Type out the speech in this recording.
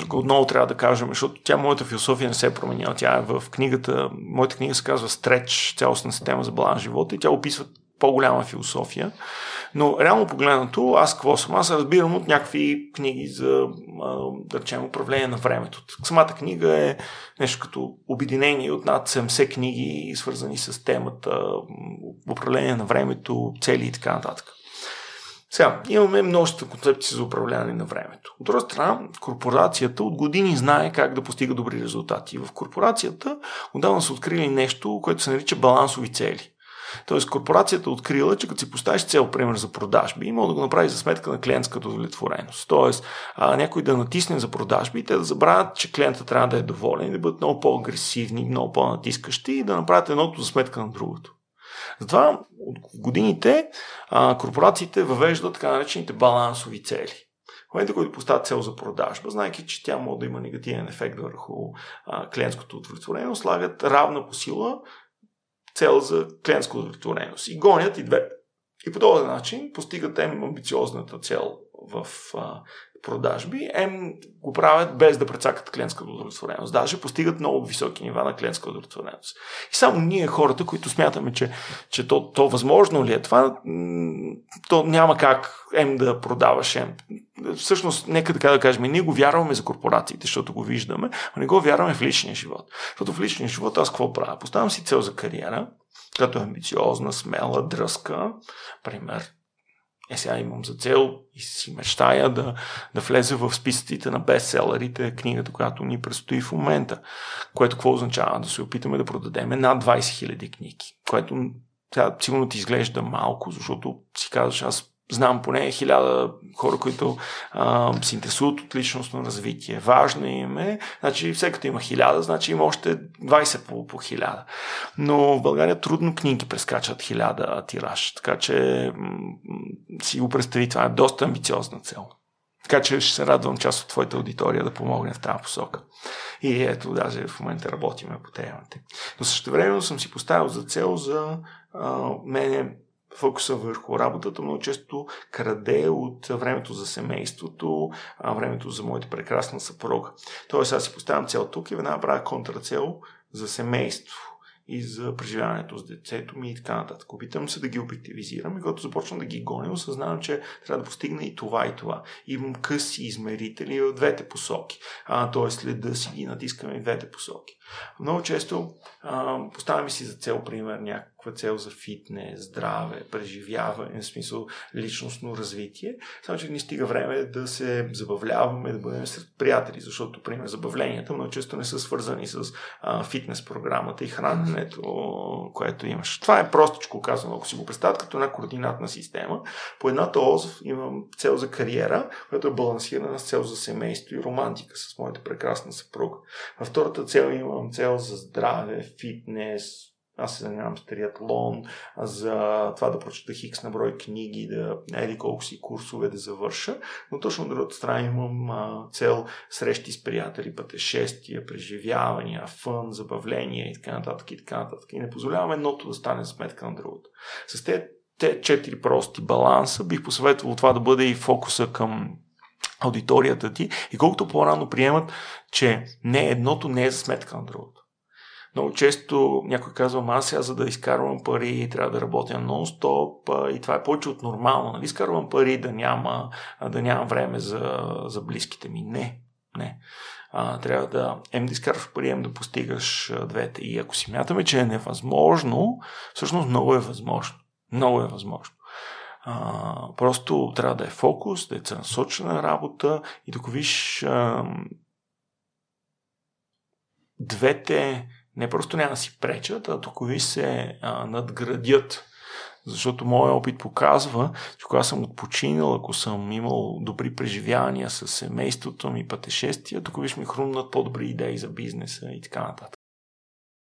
тук отново трябва да кажем, защото тя моята философия не се е променила. Тя е в книгата, моята книга се казва Стреч, цялостна система за баланс живота и тя описва по-голяма философия. Но реално погледнато, аз какво съм? Аз разбирам от някакви книги за, да речем, управление на времето. Самата книга е нещо като обединение от над 70 книги, свързани с темата управление на времето, цели и така нататък. Сега, имаме множество концепции за управление на времето. От друга страна, корпорацията от години знае как да постига добри резултати. В корпорацията отдавна са открили нещо, което се нарича балансови цели. Тоест, корпорацията открила, че като си поставиш цел, пример за продажби, има да го направи за сметка на клиентската удовлетвореност. Тоест, а, някой да натисне за продажби и те да забравят, че клиента трябва да е доволен и да бъдат много по-агресивни, много по-натискащи и да направят едното за сметка на другото. Затова от годините а, корпорациите въвеждат така наречените балансови цели. В момента, който поставят цел за продажба, знайки, че тя може да има негативен ефект върху а, клиентското удовлетвореност, слагат равна по сила цел за клиентска удовлетвореност и гонят и двете. И по този начин постигат им амбициозната цел в а, продажби, М го правят без да прецакат клиентска удовлетвореност. Даже постигат много високи нива на клиентска удовлетвореност. И само ние, хората, които смятаме, че, че то, то възможно ли е това, то няма как М да продаваш М. Всъщност, нека така да кажем, ние го вярваме за корпорациите, защото го виждаме, а не го вярваме в личния живот. Защото в личния живот аз какво правя? Поставям си цел за кариера, като е амбициозна, смела, дръзка, пример, е, сега имам за цел и си мечтая да, да влезе в списъците на бестселерите, книгата, която ни предстои в момента. Което какво означава? Да се опитаме да продадеме над 20 000 книги. Което сега сигурно ти изглежда малко, защото си казваш, аз знам поне хиляда хора, които а, се интересуват от личностно развитие. Важно им е, значи всеки като има хиляда, значи има още 20 по, по хиляда. Но в България трудно книги прескачат хиляда тираж, така че м- си го представи, това е доста амбициозна цел. Така че ще се радвам част от твоята аудитория да помогне в тази посока. И ето, даже в момента работиме по темите. Но също време съм си поставил за цел за а, мене фокуса върху работата много често краде от времето за семейството, времето за моята прекрасна съпруга. Тоест аз си поставям цел тук и веднага правя контрацел за семейство и за преживяването с децето ми и така нататък. Опитам се да ги обективизирам и когато започна да ги гоня, осъзнавам, че трябва да постигна и това и това. Имам къси измерители в двете посоки. А, т.е. след да си ги натискаме в двете посоки. Много често а, поставяме си за цел, пример, някаква цел за фитнес, здраве, преживяване, в смисъл личностно развитие, само че ни стига време да се забавляваме, да бъдем сред приятели, защото, пример, забавленията много често не са свързани с а, фитнес програмата и храненето, което имаш. Това е простичко казано, ако си го представят като една координатна система. По едната ос имам цел за кариера, която е балансирана с цел за семейство и романтика с моята прекрасна съпруга. Във втората цел имам цел за здраве, фитнес, аз се занимавам с триатлон, за това да прочета хикс на брой книги, да еди колко си курсове да завърша, но точно от другата страна имам а, цел срещи с приятели, пътешествия, преживявания, фън, забавления и така нататък и така нататък. И не позволявам едното да стане сметка на другото. С те, те четири прости баланса бих посъветвал това да бъде и фокуса към аудиторията ти и колкото по-рано приемат, че не едното не е за сметка на другото. Много често някой казва, аз сега за да изкарвам пари трябва да работя нон-стоп и това е повече от нормално. Нали? Изкарвам пари да няма, да нямам време за, за близките ми. Не, не. А, трябва да ем да изкарваш пари, ем да постигаш двете. И ако си мятаме, че е невъзможно, всъщност много е възможно. Много е възможно. А, просто трябва да е фокус, да е целенасочена работа и да виж а, двете не просто няма да си пречат, а ви се а, надградят. Защото моят опит показва, че когато съм отпочинал, ако съм имал добри преживявания с семейството ми, пътешествия, тук виж ми хрумнат по-добри идеи за бизнеса и така нататък.